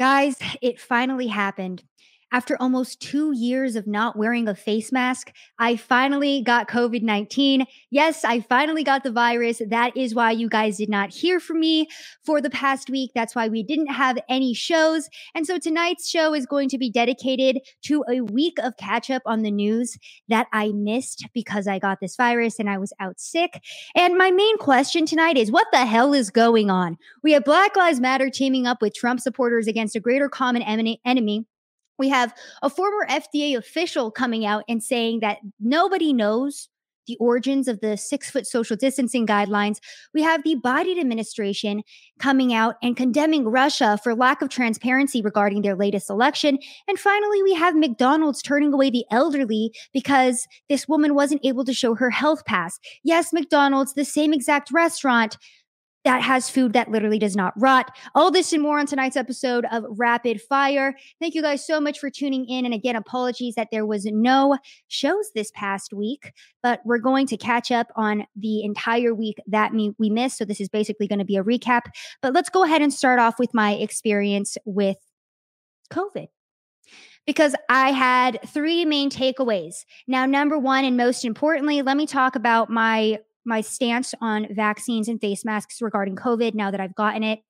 Guys, it finally happened. After almost two years of not wearing a face mask, I finally got COVID 19. Yes, I finally got the virus. That is why you guys did not hear from me for the past week. That's why we didn't have any shows. And so tonight's show is going to be dedicated to a week of catch up on the news that I missed because I got this virus and I was out sick. And my main question tonight is what the hell is going on? We have Black Lives Matter teaming up with Trump supporters against a greater common enemy we have a former FDA official coming out and saying that nobody knows the origins of the six foot social distancing guidelines. We have the Biden administration coming out and condemning Russia for lack of transparency regarding their latest election. And finally, we have McDonald's turning away the elderly because this woman wasn't able to show her health pass. Yes, McDonald's, the same exact restaurant that has food that literally does not rot. All this and more on tonight's episode of Rapid Fire. Thank you guys so much for tuning in. And again, apologies that there was no shows this past week, but we're going to catch up on the entire week that we missed. So this is basically going to be a recap. But let's go ahead and start off with my experience with COVID because I had three main takeaways. Now, number one, and most importantly, let me talk about my my stance on vaccines and face masks regarding COVID now that I've gotten it.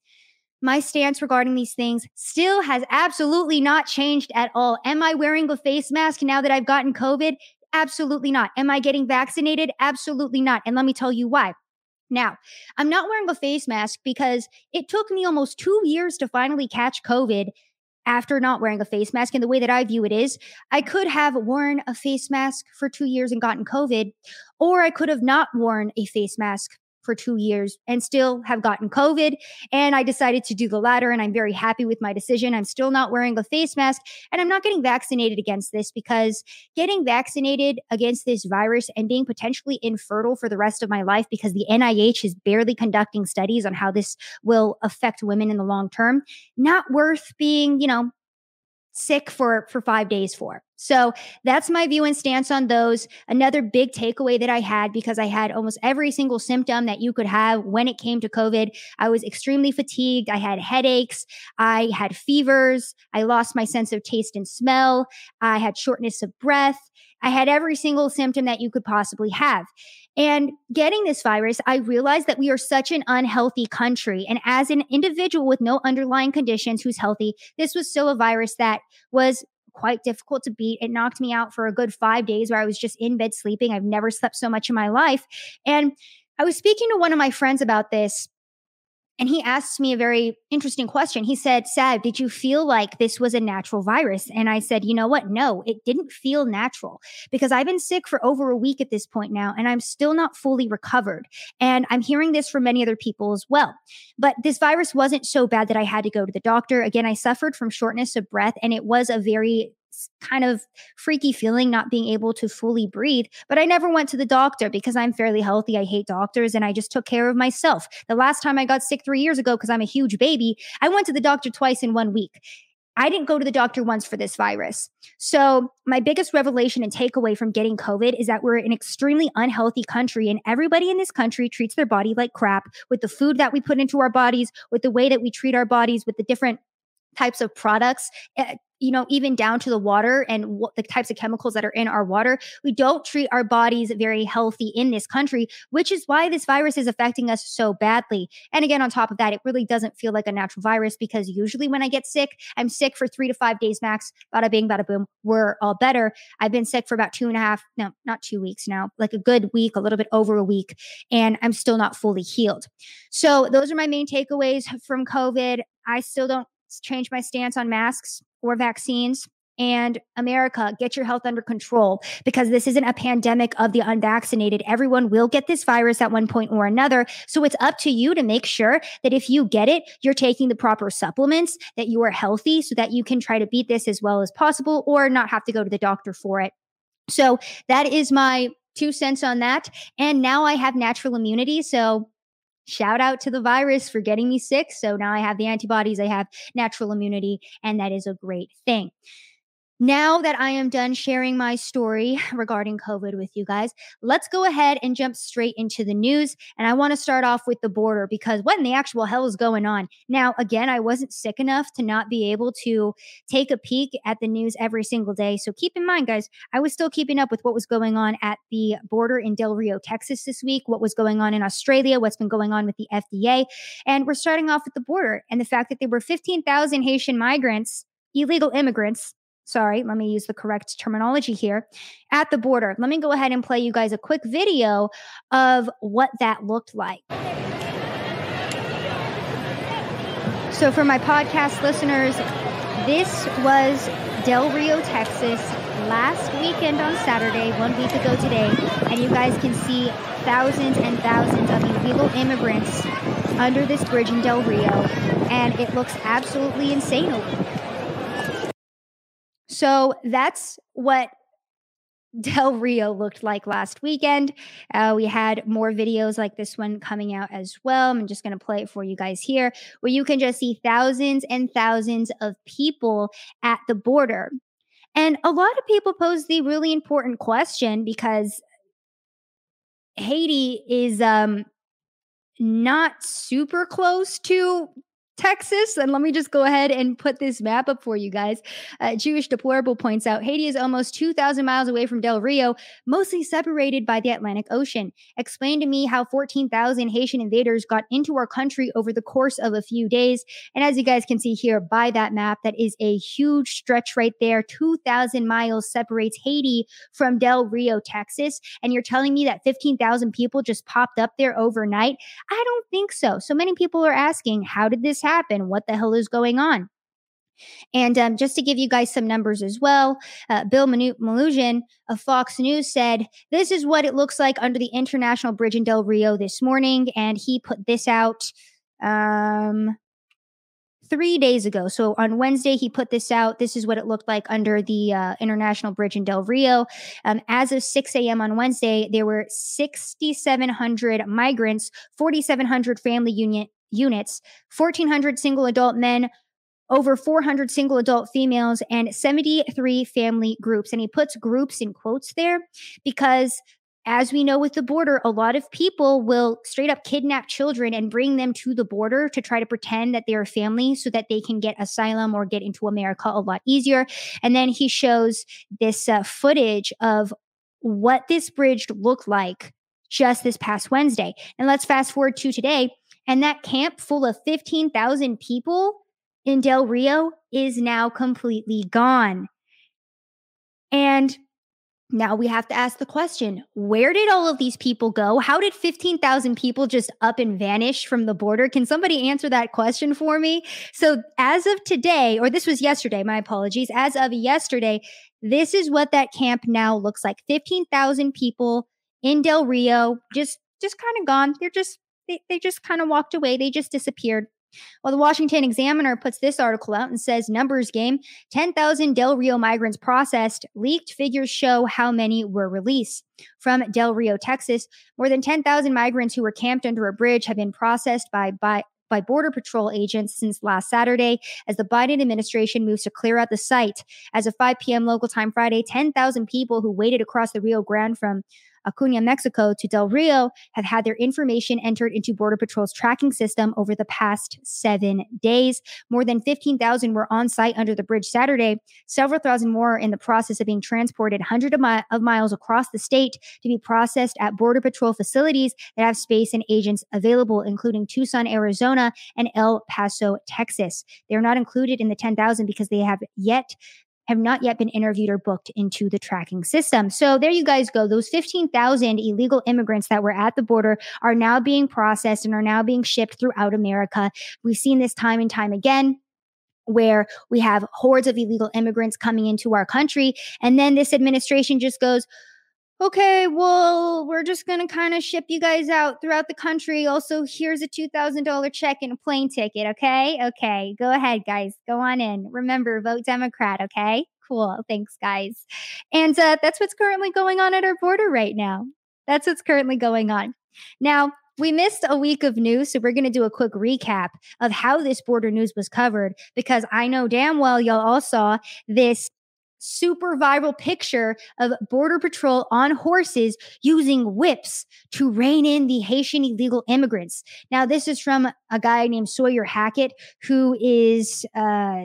My stance regarding these things still has absolutely not changed at all. Am I wearing a face mask now that I've gotten COVID? Absolutely not. Am I getting vaccinated? Absolutely not. And let me tell you why. Now, I'm not wearing a face mask because it took me almost two years to finally catch COVID after not wearing a face mask. And the way that I view it is, I could have worn a face mask for two years and gotten COVID, or I could have not worn a face mask for two years and still have gotten COVID. And I decided to do the latter, and I'm very happy with my decision. I'm still not wearing a face mask, and I'm not getting vaccinated against this because getting vaccinated against this virus and being potentially infertile for the rest of my life because the NIH is barely conducting studies on how this will affect women in the long term, not worth being, you know, sick for for 5 days for. So that's my view and stance on those. Another big takeaway that I had because I had almost every single symptom that you could have when it came to COVID. I was extremely fatigued. I had headaches. I had fevers. I lost my sense of taste and smell. I had shortness of breath. I had every single symptom that you could possibly have. And getting this virus, I realized that we are such an unhealthy country. And as an individual with no underlying conditions who's healthy, this was still a virus that was quite difficult to beat. It knocked me out for a good five days where I was just in bed sleeping. I've never slept so much in my life. And I was speaking to one of my friends about this. And he asked me a very interesting question. He said, Sav, did you feel like this was a natural virus? And I said, you know what? No, it didn't feel natural because I've been sick for over a week at this point now, and I'm still not fully recovered. And I'm hearing this from many other people as well. But this virus wasn't so bad that I had to go to the doctor. Again, I suffered from shortness of breath, and it was a very kind of freaky feeling not being able to fully breathe. But I never went to the doctor because I'm fairly healthy. I hate doctors and I just took care of myself. The last time I got sick three years ago, because I'm a huge baby, I went to the doctor twice in one week. I didn't go to the doctor once for this virus. So, my biggest revelation and takeaway from getting COVID is that we're an extremely unhealthy country, and everybody in this country treats their body like crap with the food that we put into our bodies, with the way that we treat our bodies, with the different types of products eh, you know, even down to the water and the types of chemicals that are in our water. We don't treat our bodies very healthy in this country, which is why this virus is affecting us so badly. And again, on top of that, it really doesn't feel like a natural virus because usually when I get sick, I'm sick for three to five days max. Bada bing, bada boom, we're all better. I've been sick for about two and a half, no, not two weeks now, like a good week, a little bit over a week, and I'm still not fully healed. So those are my main takeaways from COVID. I still don't change my stance on masks or vaccines. And America, get your health under control because this isn't a pandemic of the unvaccinated. Everyone will get this virus at one point or another. So it's up to you to make sure that if you get it, you're taking the proper supplements, that you are healthy so that you can try to beat this as well as possible or not have to go to the doctor for it. So that is my two cents on that. And now I have natural immunity. So shout out to the virus for getting me sick. So now I have the antibodies, I have natural immunity, and that is a great thing. Now that I am done sharing my story regarding COVID with you guys, let's go ahead and jump straight into the news. And I want to start off with the border because what in the actual hell is going on? Now, again, I wasn't sick enough to not be able to take a peek at the news every single day. So keep in mind, guys, I was still keeping up with what was going on at the border in Del Rio, Texas this week, what was going on in Australia, what's been going on with the FDA. And we're starting off with the border and the fact that there were 15,000 Haitian migrants, illegal immigrants sorry, let me use the correct terminology here, at the border. Let me go ahead and play you guys a quick video of what that looked like. So, for my podcast listeners, this was Del Rio, Texas, last weekend on Saturday, one week ago today. And you guys can see thousands and thousands of illegal immigrants under this bridge in Del Rio. And it looks absolutely insane over there. So that's what Del Rio looked like last weekend. Uh, we had more videos like this one coming out as well. I'm just going to play it for you guys here, where you can just see thousands and thousands of people at the border. And a lot of people pose the really important question because Haiti is um, not super close to Texas. And let me just go ahead and put this map up for you guys. Uh, Jewish Deplorable points out Haiti is almost 2,000 miles away from Del Rio, mostly separated by the Atlantic Ocean. Explain to me how 14,000 Haitian invaders got into our country over the course of a few days. And as you guys can see here by that map, that is a huge stretch right there. 2,000 miles separates Haiti from Del Rio, Texas. And you're telling me that 15,000 people just popped up there overnight? I don't think so. So many people are asking, how did this happen? Happen? What the hell is going on? And um, just to give you guys some numbers as well, uh, Bill Melugin of Fox News said, This is what it looks like under the International Bridge in Del Rio this morning. And he put this out um, three days ago. So on Wednesday, he put this out. This is what it looked like under the uh, International Bridge in Del Rio. Um, as of 6 a.m. on Wednesday, there were 6,700 migrants, 4,700 family union units, 1,400 single adult men, over 400 single adult females, and 73 family groups. And he puts groups in quotes there because as we know with the border, a lot of people will straight up kidnap children and bring them to the border to try to pretend that they're a family so that they can get asylum or get into America a lot easier. And then he shows this uh, footage of what this bridge looked like just this past Wednesday. And let's fast forward to today. And that camp full of 15,000 people in Del Rio is now completely gone. And now we have to ask the question where did all of these people go? How did 15,000 people just up and vanish from the border? Can somebody answer that question for me? So, as of today, or this was yesterday, my apologies, as of yesterday, this is what that camp now looks like 15,000 people in Del Rio, just just kind of gone. They're just they, they just kind of walked away. They just disappeared. Well, the Washington Examiner puts this article out and says numbers game 10,000 Del Rio migrants processed. Leaked figures show how many were released. From Del Rio, Texas, more than 10,000 migrants who were camped under a bridge have been processed by, by by Border Patrol agents since last Saturday as the Biden administration moves to clear out the site. As of 5 p.m. local time Friday, 10,000 people who waited across the Rio Grande from Acuna, Mexico to Del Rio have had their information entered into Border Patrol's tracking system over the past seven days. More than 15,000 were on site under the bridge Saturday. Several thousand more are in the process of being transported hundreds of, mi- of miles across the state to be processed at Border Patrol facilities that have space and agents available, including Tucson, Arizona, and El Paso, Texas. They're not included in the 10,000 because they have yet have not yet been interviewed or booked into the tracking system. So there you guys go. Those 15,000 illegal immigrants that were at the border are now being processed and are now being shipped throughout America. We've seen this time and time again where we have hordes of illegal immigrants coming into our country. And then this administration just goes, okay, well, we're just going to kind of ship you guys out throughout the country. Also, here's a $2,000 check and a plane ticket. Okay. Okay. Go ahead, guys. Go on in. Remember, vote Democrat. Okay. Cool. Thanks, guys. And uh, that's what's currently going on at our border right now. That's what's currently going on. Now, we missed a week of news, so we're going to do a quick recap of how this border news was covered because I know damn well y'all all saw this super viral picture of Border Patrol on horses using whips to rein in the Haitian illegal immigrants. Now, this is from a guy named Sawyer Hackett, who is uh,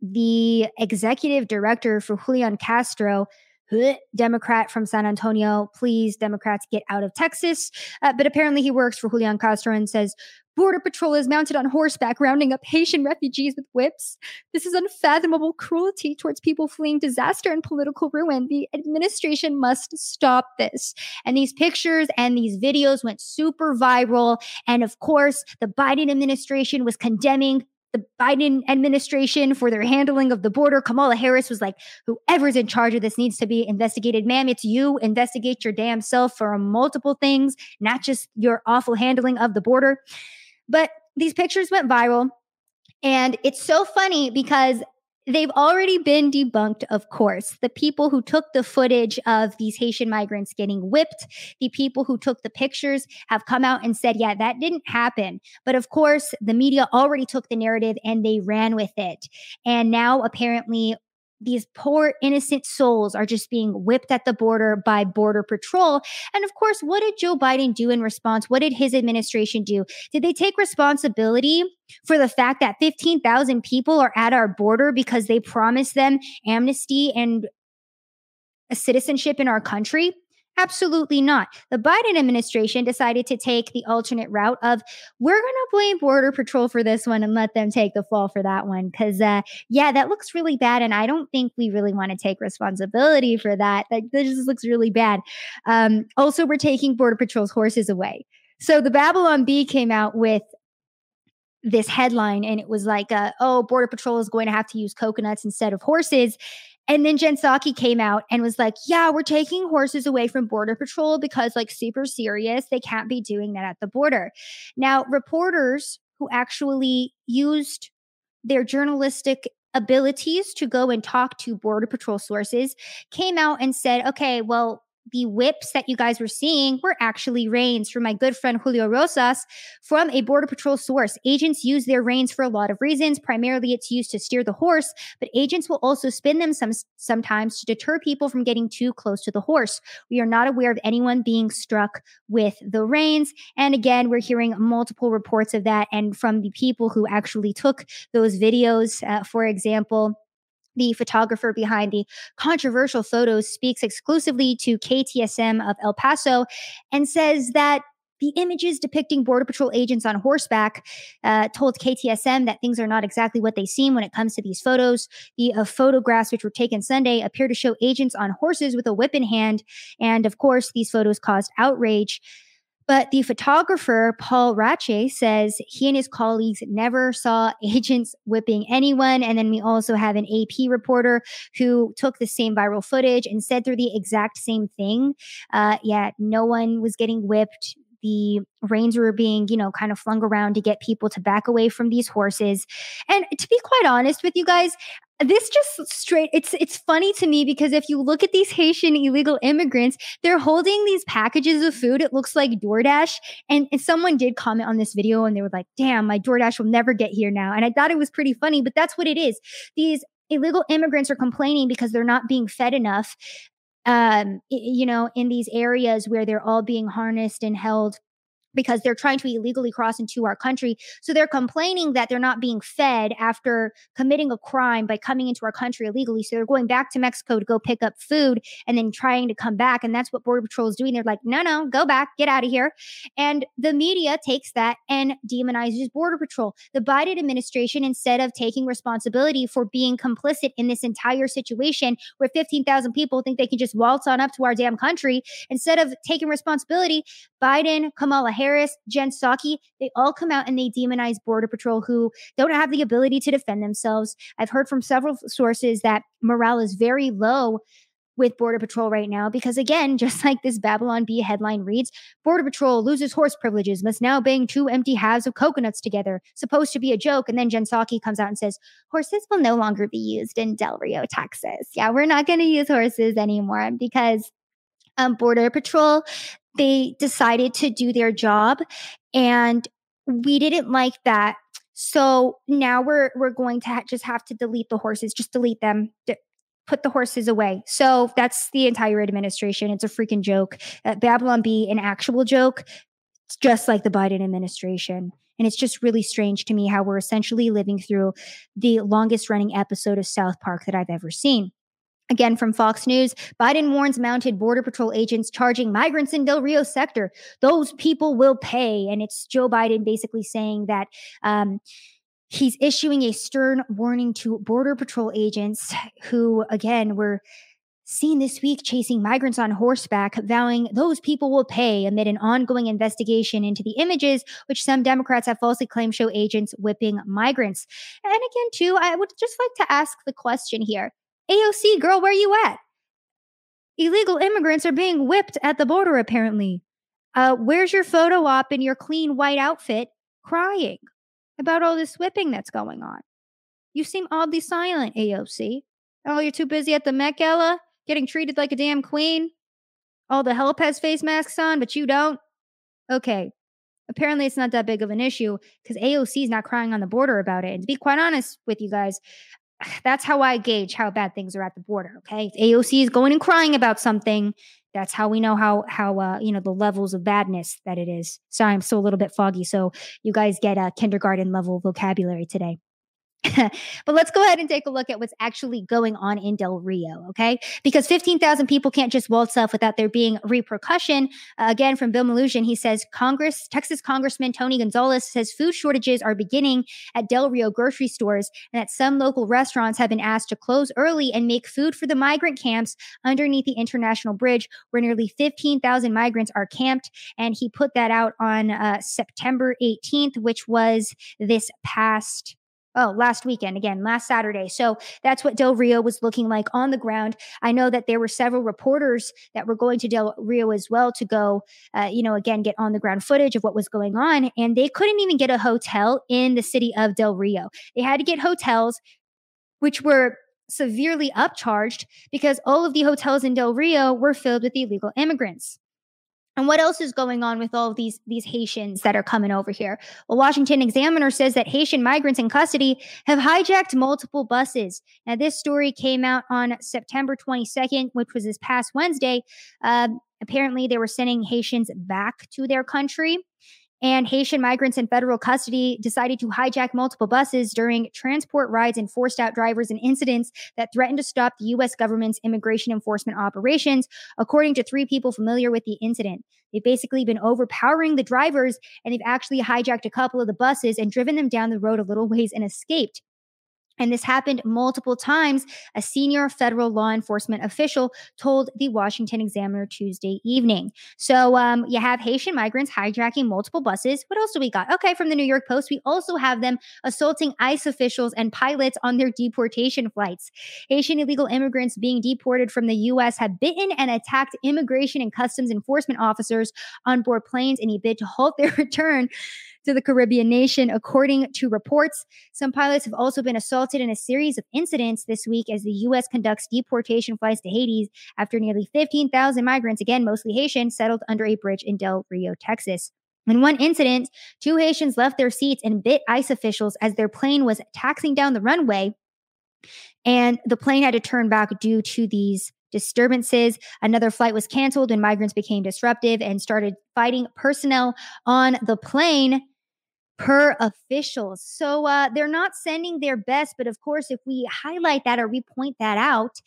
the executive director for Julian Castro, Democrat from San Antonio. Please, Democrats, get out of Texas. Uh, but apparently, he works for Julian Castro and says Border Patrol is mounted on horseback, rounding up Haitian refugees with whips. This is unfathomable cruelty towards people fleeing disaster and political ruin. The administration must stop this. And these pictures and these videos went super viral. And of course, the Biden administration was condemning the Biden administration for their handling of the border. Kamala Harris was like, whoever's in charge of this needs to be investigated. Ma'am, it's you. Investigate your damn self for multiple things, not just your awful handling of the border. But these pictures went viral. And it's so funny because they've already been debunked, of course. The people who took the footage of these Haitian migrants getting whipped, the people who took the pictures have come out and said, yeah, that didn't happen. But of course, the media already took the narrative and they ran with it. And now apparently these poor innocent souls are just being whipped at the border by border patrol. And of course what did joe biden do in response? What did his administration do? Did they take responsibility for the fact that 15,000 people are at our border because they promised them amnesty and a citizenship in our country Absolutely not. The Biden administration decided to take the alternate route of we're going to blame Border Patrol for this one and let them take the fall for that one. Because, uh, yeah, that looks really bad. And I don't think we really want to take responsibility for that. That, that just looks really bad. Um, also, we're taking Border Patrol's horses away. So the Babylon Bee came out with this headline and it was like, uh, oh, Border Patrol is going to have to use coconuts instead of horses. And then Jen Psaki came out and was like, yeah, we're taking horses away from Border Patrol because, like, super serious. They can't be doing that at the border. Now, reporters who actually used their journalistic abilities to go and talk to Border Patrol sources came out and said, okay, well, the whips that you guys were seeing were actually reins from my good friend Julio Rosas from a Border Patrol source. Agents use their reins for a lot of reasons. Primarily, it's used to steer the horse, but agents will also spin them some, sometimes to deter people from getting too close to the horse. We are not aware of anyone being struck with the reins. And again, we're hearing multiple reports of that. And from the people who actually took those videos, uh, for example, the photographer behind the controversial photos speaks exclusively to KTSM of El Paso and says that the images depicting Border Patrol agents on horseback uh, told KTSM that things are not exactly what they seem when it comes to these photos. The uh, photographs, which were taken Sunday, appear to show agents on horses with a whip in hand. And of course, these photos caused outrage. But the photographer, Paul Ratje, says he and his colleagues never saw agents whipping anyone. And then we also have an AP reporter who took the same viral footage and said through the exact same thing. Uh, yeah, no one was getting whipped the reins were being, you know, kind of flung around to get people to back away from these horses. And to be quite honest with you guys, this just straight it's it's funny to me because if you look at these Haitian illegal immigrants, they're holding these packages of food. It looks like DoorDash. And, and someone did comment on this video and they were like, damn, my DoorDash will never get here now. And I thought it was pretty funny, but that's what it is. These illegal immigrants are complaining because they're not being fed enough um, you know, in these areas where they're all being harnessed and held because they're trying to illegally cross into our country. So they're complaining that they're not being fed after committing a crime by coming into our country illegally. So they're going back to Mexico to go pick up food and then trying to come back. And that's what Border Patrol is doing. They're like, no, no, go back, get out of here. And the media takes that and demonizes Border Patrol. The Biden administration, instead of taking responsibility for being complicit in this entire situation where 15,000 people think they can just waltz on up to our damn country, instead of taking responsibility, Biden, Kamala Harris, Harris, Jen Psaki, they all come out and they demonize Border Patrol who don't have the ability to defend themselves. I've heard from several sources that morale is very low with Border Patrol right now because, again, just like this Babylon Bee headline reads, Border Patrol loses horse privileges, must now bang two empty halves of coconuts together. Supposed to be a joke. And then Jen Psaki comes out and says, horses will no longer be used in Del Rio, Texas. Yeah, we're not going to use horses anymore because um, Border Patrol they decided to do their job and we didn't like that so now we're we're going to ha- just have to delete the horses just delete them D- put the horses away. So that's the entire administration. It's a freaking joke. Uh, Babylon Bee, an actual joke, it's just like the Biden administration. And it's just really strange to me how we're essentially living through the longest running episode of South Park that I've ever seen. Again, from Fox News, Biden warns mounted Border Patrol agents charging migrants in Del Rio sector. Those people will pay. And it's Joe Biden basically saying that um, he's issuing a stern warning to Border Patrol agents who, again, were seen this week chasing migrants on horseback, vowing those people will pay amid an ongoing investigation into the images which some Democrats have falsely claimed show agents whipping migrants. And again, too, I would just like to ask the question here AOC, girl, where are you at? Illegal immigrants are being whipped at the border, apparently. Uh, where's your photo op in your clean white outfit crying about all this whipping that's going on? You seem oddly silent, AOC. Oh, you're too busy at the Met Gala? getting treated like a damn queen. All the help has face masks on, but you don't. Okay. Apparently, it's not that big of an issue because AOC is not crying on the border about it. And to be quite honest with you guys, that's how I gauge how bad things are at the border. Okay, if AOC is going and crying about something. That's how we know how how uh, you know the levels of badness that it is. Sorry, I'm still a little bit foggy, so you guys get a kindergarten level vocabulary today. but let's go ahead and take a look at what's actually going on in Del Rio, okay? Because 15,000 people can't just waltz off without there being repercussion. Uh, again, from Bill Melugin, he says Congress, Texas Congressman Tony Gonzales says food shortages are beginning at Del Rio grocery stores and that some local restaurants have been asked to close early and make food for the migrant camps underneath the International Bridge, where nearly 15,000 migrants are camped. And he put that out on uh, September 18th, which was this past oh, last weekend, again, last Saturday. So that's what Del Rio was looking like on the ground. I know that there were several reporters that were going to Del Rio as well to go, uh, you know, again, get on the ground footage of what was going on. And they couldn't even get a hotel in the city of Del Rio. They had to get hotels, which were severely upcharged because all of the hotels in Del Rio were filled with illegal immigrants. And what else is going on with all these these Haitians that are coming over here? Well, Washington Examiner says that Haitian migrants in custody have hijacked multiple buses. Now, this story came out on September 22nd, which was this past Wednesday. Uh, apparently, they were sending Haitians back to their country and Haitian migrants in federal custody decided to hijack multiple buses during transport rides and forced out drivers in incidents that threatened to stop the U.S. government's immigration enforcement operations, according to three people familiar with the incident. They've basically been overpowering the drivers and they've actually hijacked a couple of the buses and driven them down the road a little ways and escaped. And this happened multiple times. A senior federal law enforcement official told the Washington Examiner Tuesday evening. So um, you have Haitian migrants hijacking multiple buses. What else do we got? Okay, from the New York Post, we also have them assaulting ICE officials and pilots on their deportation flights. Haitian illegal immigrants being deported from the U.S. have bitten and attacked immigration and customs enforcement officers on board planes in a bid to halt their return to the Caribbean nation, according to reports. Some pilots have also been assaulted in a series of incidents this week as the U.S. conducts deportation flights to Haiti after nearly 15,000 migrants, again, mostly Haitian, settled under a bridge in Del Rio, Texas. In one incident, two Haitians left their seats and bit ICE officials as their plane was taxing down the runway. And the plane had to turn back due to these disturbances. Another flight was canceled and migrants became disruptive and started fighting personnel on the plane per officials. So uh, they're not sending their best. But of course, if we highlight that or we point that out,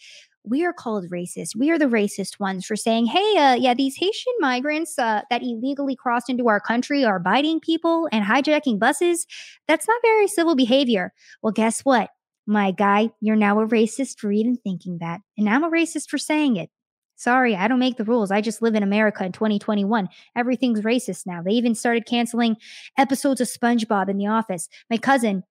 we are called racist. We are the racist ones for saying, hey, uh, yeah, these Haitian migrants uh, that illegally crossed into our country are biting people and hijacking buses. That's not very civil behavior. Well, guess what? My guy, you're now a racist for even thinking that. And I'm a racist for saying it. Sorry, I don't make the rules. I just live in America in 2021. Everything's racist now. They even started canceling episodes of SpongeBob in the office. My cousin,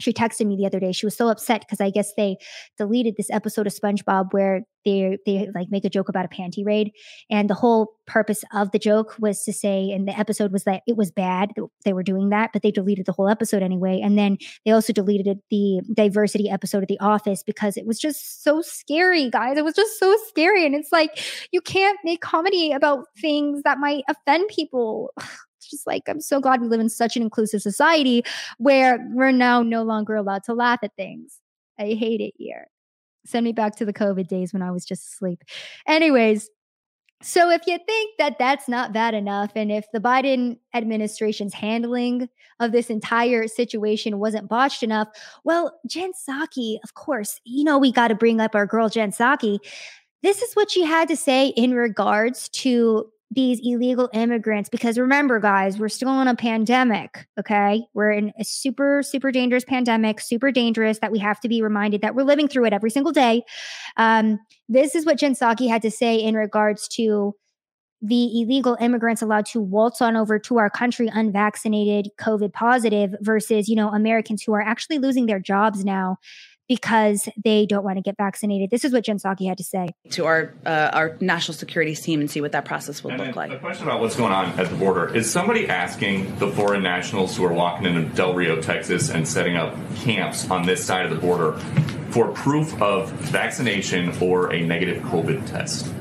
she texted me the other day. She was so upset because I guess they deleted this episode of SpongeBob where they they like make a joke about a panty raid, and the whole purpose of the joke was to say, and the episode was that it was bad they were doing that, but they deleted the whole episode anyway. And then they also deleted the diversity episode of The Office because it was just so scary, guys. It was just so scary, and it's like you can't make comedy about things that might offend people just like, I'm so glad we live in such an inclusive society where we're now no longer allowed to laugh at things. I hate it here. Send me back to the COVID days when I was just asleep. Anyways, so if you think that that's not bad enough, and if the Biden administration's handling of this entire situation wasn't botched enough, well, Jen Psaki, of course, you know, we got to bring up our girl Jen Psaki. This is what she had to say in regards to these illegal immigrants because remember guys we're still in a pandemic okay? We're in a super super dangerous pandemic super dangerous that we have to be reminded that we're living through it every single day. Um, this is what jen psaki had to say in regards to the illegal immigrants allowed to waltz on over to our country unvaccinated covid positive versus you know americans who are actually losing their jobs now because they don't want to get vaccinated. This is what Jen Psaki had to say to our uh, our national security team and see what that process will look like. A question about what's going on at the border is somebody asking the foreign nationals who are walking into Del Rio, Texas, and setting up camps on this side of the border for proof of vaccination or a negative COVID test.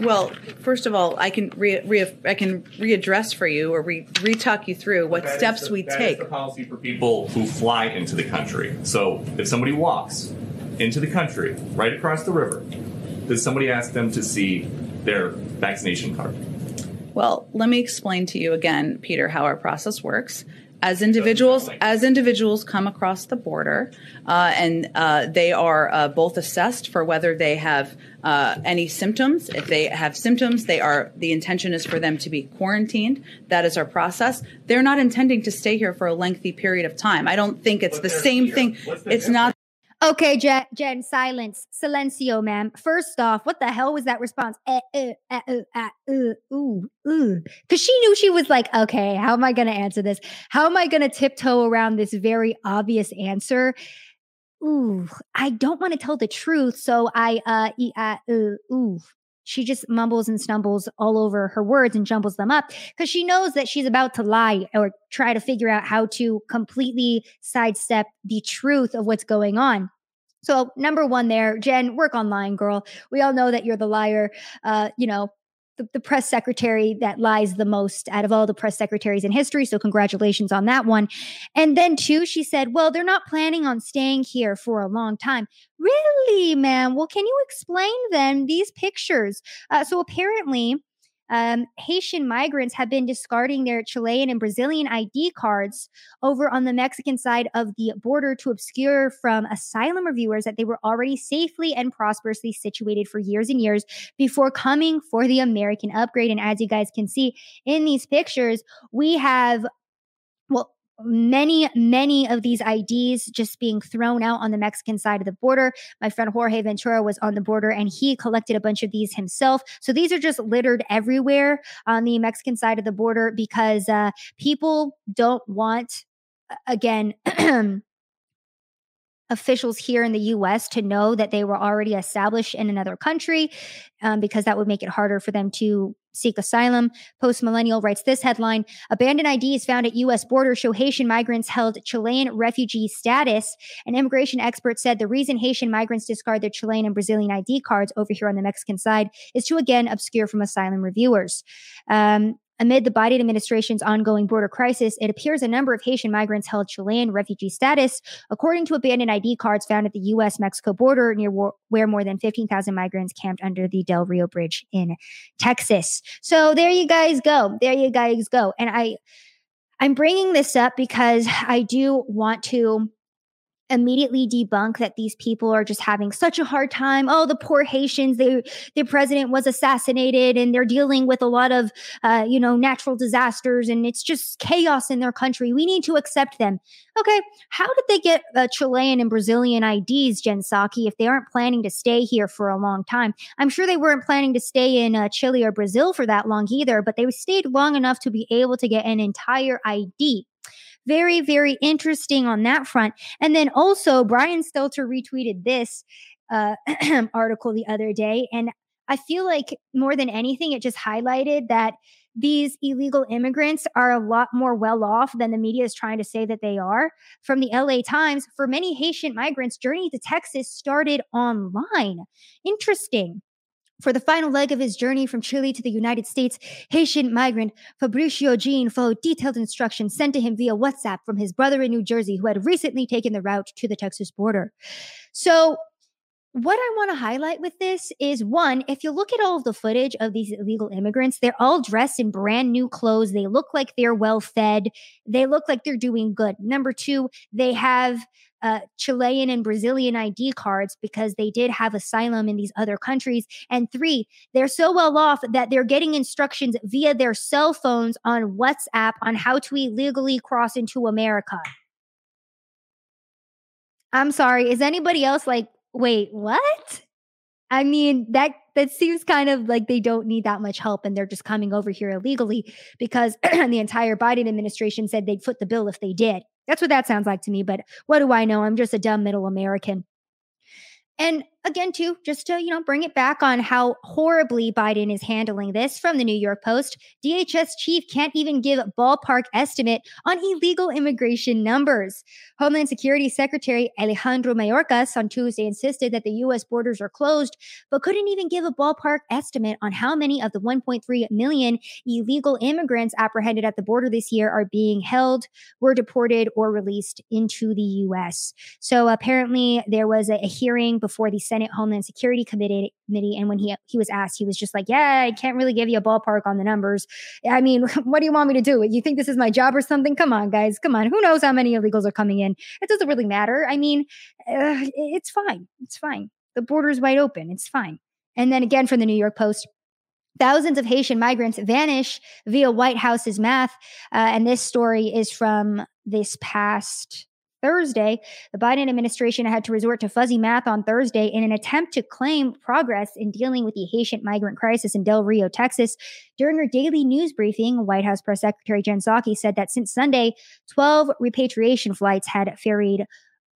Well, first of all, I can re, re I can readdress for you or re, re-talk you through what steps the, we that take. That is the policy for people who fly into the country. So if somebody walks into the country right across the river, does somebody ask them to see their vaccination card? Well, let me explain to you again, Peter, how our process works as individuals as individuals come across the border uh, and uh, they are uh, both assessed for whether they have uh, any symptoms. If they have symptoms they are the intention is for them to be quarantined. That is our process. They're not intending to stay here for a lengthy period of time. I don't think it's the same fear? thing. It's not Okay, Jen, Jen, silence. Silencio, ma'am. First off, what the hell was that response? Eh, eh, eh, eh. Because she knew she was like, okay, how am I going to answer this? How am I going to tiptoe around this very obvious answer? Ooh, I don't want to tell the truth. So I, uh, uh, uh ooh, she just mumbles and stumbles all over her words and jumbles them up because she knows that she's about to lie or try to figure out how to completely sidestep the truth of what's going on. So, number one, there, Jen, work online, girl. We all know that you're the liar. Uh, you know, the, the, press secretary that lies the most out of all the press secretaries in history. So, congratulations on that one. And then, two, she said, Well, they're not planning on staying here for a long time. Really, ma'am? Well, can you explain then these pictures? Uh, so, apparently, um, Haitian migrants have been discarding their Chilean and Brazilian ID cards over on the Mexican side of the border to obscure from asylum reviewers that they were already safely and prosperously situated for years and years before coming for the American upgrade. And as you guys can see in these pictures, we have well, many, many of these IDs just being thrown out on the Mexican side of the border. My friend Jorge Ventura was on the border and he collected a bunch of these himself. So these are just littered everywhere on the Mexican side of the border because uh, people don't want, again, officials here in the US to know that they were already established in another country um, because that would make it harder for them to seek asylum. Post Millennial writes this headline Abandoned IDs found at U.S. border show Haitian migrants held Chilean refugee status. An immigration expert said the reason Haitian migrants discard their Chilean and Brazilian ID cards over here on the Mexican side is to again obscure from asylum reviewers. Um, Amid the Biden administration's ongoing border crisis, it appears a number of Haitian migrants held Chilean refugee status, according to abandoned ID cards found at the U.S. Mexico border near where more than 15,000 migrants camped under the Del Rio Bridge in Texas. So there you guys go. There you guys go. And I, I'm bringing this up because I do want to immediately debunk that these people are just having such a hard time. Oh, the poor Haitians, they, their president was assassinated and they're dealing with a lot of, uh, you know, natural disasters and it's just chaos in their country. We need to accept them. Okay. How did they get uh, Chilean and Brazilian IDs, Jen if they aren't planning to stay here for a long time? I'm sure they weren't planning to stay in uh, Chile or Brazil for that long either, but they stayed long enough to be able to get an entire ID. Very, very interesting on that front. And then also, Brian Stelter retweeted this uh, article the other day. And I feel like more than anything, it just highlighted that these illegal immigrants are a lot more well off than the media is trying to say that they are. From the LA Times, for many Haitian migrants, journey to Texas started online. Interesting. For the final leg of his journey from Chile to the United States, Haitian migrant Fabricio Jean followed detailed instructions sent to him via WhatsApp from his brother in New Jersey, who had recently taken the route to the Texas border. So, what I want to highlight with this is one, if you look at all of the footage of these illegal immigrants, they're all dressed in brand new clothes. They look like they're well fed. They look like they're doing good. Number two, they have uh, Chilean and Brazilian ID cards because they did have asylum in these other countries. And three, they're so well off that they're getting instructions via their cell phones on WhatsApp on how to illegally cross into America. I'm sorry. Is anybody else like, wait, what? I mean, that that seems kind of like they don't need that much help and they're just coming over here illegally because the entire Biden administration said they'd foot the bill if they did. That's what that sounds like to me, but what do I know? I'm just a dumb middle American. And again, too, just to, you know, bring it back on how horribly Biden is handling this from the New York Post, DHS chief can't even give a ballpark estimate on illegal immigration numbers. Homeland Security Secretary Alejandro Mayorkas on Tuesday insisted that the U.S. borders are closed, but couldn't even give a ballpark estimate on how many of the 1.3 million illegal immigrants apprehended at the border this year are being held, were deported, or released into the U.S. So apparently there was a, a hearing before the Senate Homeland Security Committee, and when he he was asked, he was just like, "Yeah, I can't really give you a ballpark on the numbers. I mean, what do you want me to do? You think this is my job or something? Come on, guys, come on. Who knows how many illegals are coming in? It doesn't really matter. I mean, uh, it's fine. It's fine. The border is wide open. It's fine." And then again from the New York Post. Thousands of Haitian migrants vanish via White House's math. Uh, and this story is from this past Thursday, the Biden administration had to resort to fuzzy math on Thursday in an attempt to claim progress in dealing with the Haitian migrant crisis in Del Rio, Texas. During her daily news briefing, White House Press Secretary Jen Psaki said that since Sunday, 12 repatriation flights had ferried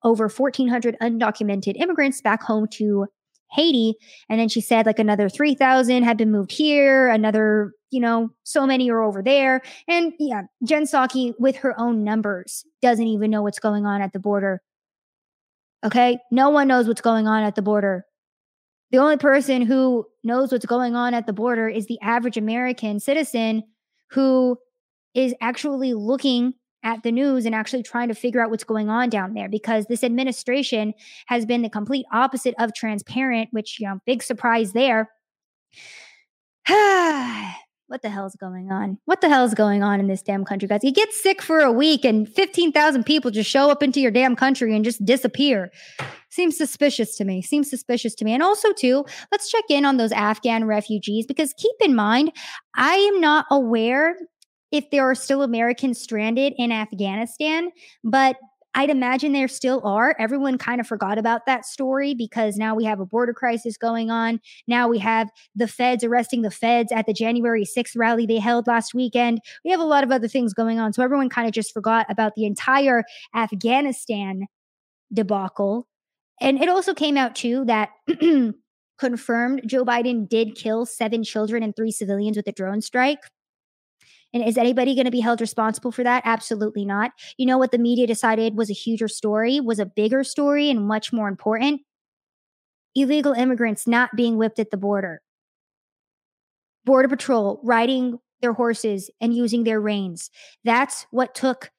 over 1,400 undocumented immigrants back home to Haiti. And then she said like another 3,000 had been moved here, another, you know, so many are over there. And yeah, Jen Psaki with her own numbers doesn't even know what's going on at the border. Okay. No one knows what's going on at the border. The only person who knows what's going on at the border is the average American citizen who is actually looking at the news and actually trying to figure out what's going on down there because this administration has been the complete opposite of transparent, which, you know, big surprise there. what the hell's going on? What the hell's going on in this damn country, guys? You get sick for a week and 15,000 people just show up into your damn country and just disappear. Seems suspicious to me. Seems suspicious to me. And also, too, let's check in on those Afghan refugees because keep in mind, I am not aware if there are still Americans stranded in Afghanistan, but I'd imagine there still are. Everyone kind of forgot about that story because now we have a border crisis going on. Now we have the feds arresting the feds at the January 6th rally they held last weekend. We have a lot of other things going on. So everyone kind of just forgot about the entire Afghanistan debacle. And it also came out too that confirmed Joe Biden did kill seven children and three civilians with a drone strike. And is anybody going to be held responsible for that? Absolutely not. You know what the media decided was a huger story, was a bigger story, and much more important? Illegal immigrants not being whipped at the border. Border Patrol riding their horses and using their reins. That's what took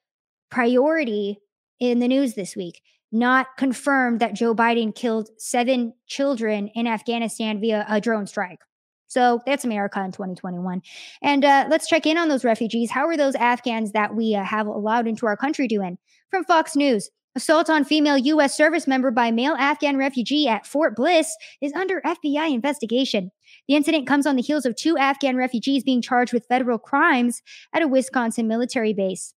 priority in the news this week. Not confirmed that Joe Biden killed seven children in Afghanistan via a drone strike. So that's America in 2021. And uh, let's check in on those refugees. How are those Afghans that we uh, have allowed into our country doing? From Fox News. Assault on female U.S. service member by male Afghan refugee at Fort Bliss is under FBI investigation. The incident comes on the heels of two Afghan refugees being charged with federal crimes at a Wisconsin military base.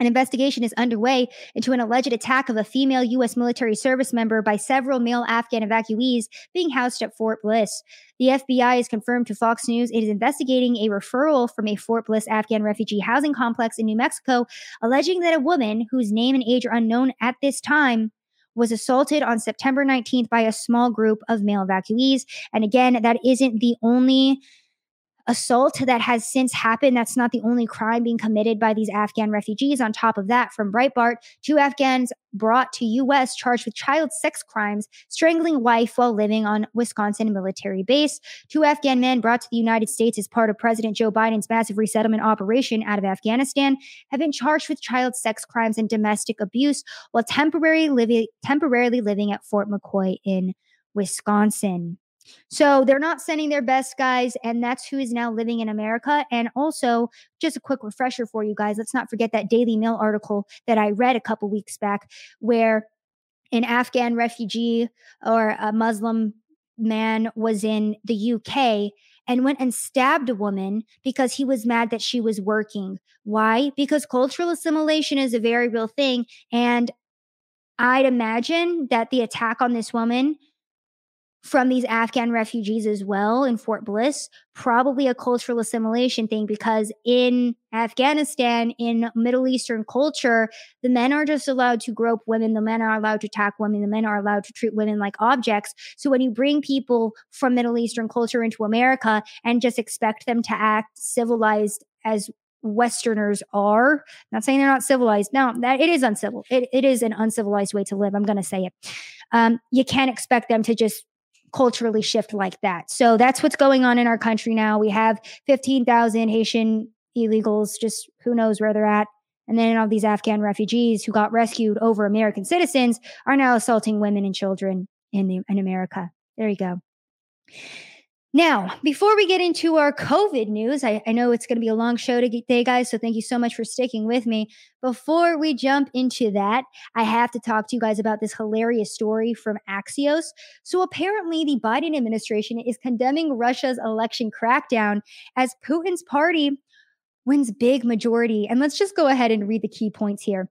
An investigation is underway into an alleged attack of a female U.S. military service member by several male Afghan evacuees being housed at Fort Bliss. The FBI has confirmed to Fox News it is investigating a referral from a Fort Bliss Afghan refugee housing complex in New Mexico, alleging that a woman whose name and age are unknown at this time was assaulted on September 19th by a small group of male evacuees. And again, that isn't the only assault that has since happened. That's not the only crime being committed by these Afghan refugees. On top of that, from Breitbart, two Afghans brought to U.S. charged with child sex crimes, strangling wife while living on Wisconsin military base. Two Afghan men brought to the United States as part of President Joe Biden's massive resettlement operation out of Afghanistan have been charged with child sex crimes and domestic abuse while temporarily living temporarily living at Fort McCoy in Wisconsin. So they're not sending their best guys, and that's who is now living in America. And also, just a quick refresher for you guys let's not forget that Daily Mail article that I read a couple weeks back, where an Afghan refugee or a Muslim man was in the UK and went and stabbed a woman because he was mad that she was working. Why? Because cultural assimilation is a very real thing. And I'd imagine that the attack on this woman from these Afghan refugees as well in Fort Bliss, probably a cultural assimilation thing because in Afghanistan, in Middle Eastern culture, the men are just allowed to grope women, the men are allowed to attack women, the men are allowed to treat women like objects. So when you bring people from Middle Eastern culture into America and just expect them to act civilized as Westerners are. I'm not saying they're not civilized. No, that it is uncivil. It, it is an uncivilized way to live. I'm going to say it. Um, you can't expect them to just culturally shift like that. So that's what's going on in our country now. We have 15,000 Haitian illegals, just who knows where they're at. And then all these Afghan refugees who got rescued over American citizens are now assaulting women and children in the in America. There you go. Now, before we get into our COVID news, I, I know it's going to be a long show today, guys. So thank you so much for sticking with me. Before we jump into that, I have to talk to you guys about this hilarious story from Axios. So apparently, the Biden administration is condemning Russia's election crackdown as Putin's party wins big majority. And let's just go ahead and read the key points here.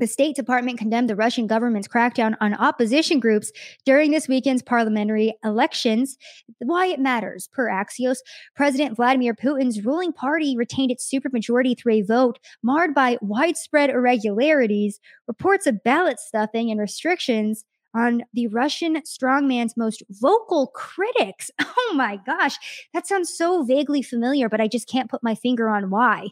The State Department condemned the Russian government's crackdown on opposition groups during this weekend's parliamentary elections. Why it matters, per Axios, President Vladimir Putin's ruling party retained its supermajority through a vote marred by widespread irregularities, reports of ballot stuffing, and restrictions on the Russian strongman's most vocal critics. Oh my gosh, that sounds so vaguely familiar, but I just can't put my finger on why.